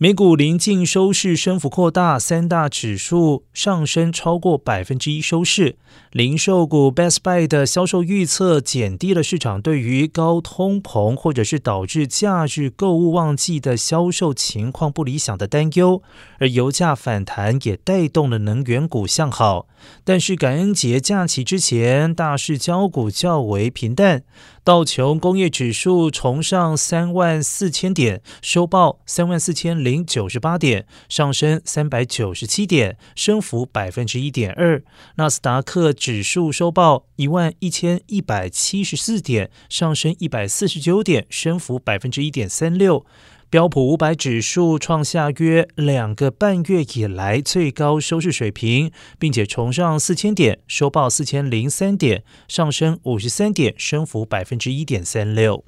美股临近收市，升幅扩大，三大指数上升超过百分之一收市。零售股 Best Buy 的销售预测减低了市场对于高通膨或者是导致假日购物旺季的销售情况不理想的担忧，而油价反弹也带动了能源股向好。但是感恩节假期之前，大市交股较为平淡。道琼工业指数重上三万四千点，收报三万四千零九十八点，上升三百九十七点，升幅百分之一点二。纳斯达克指数收报一万一千一百七十四点，上升一百四十九点，升幅百分之一点三六。标普五百指数创下约两个半月以来最高收市水平，并且重上四千点，收报四千零三点，上升五十三点，升幅百分之一点三六。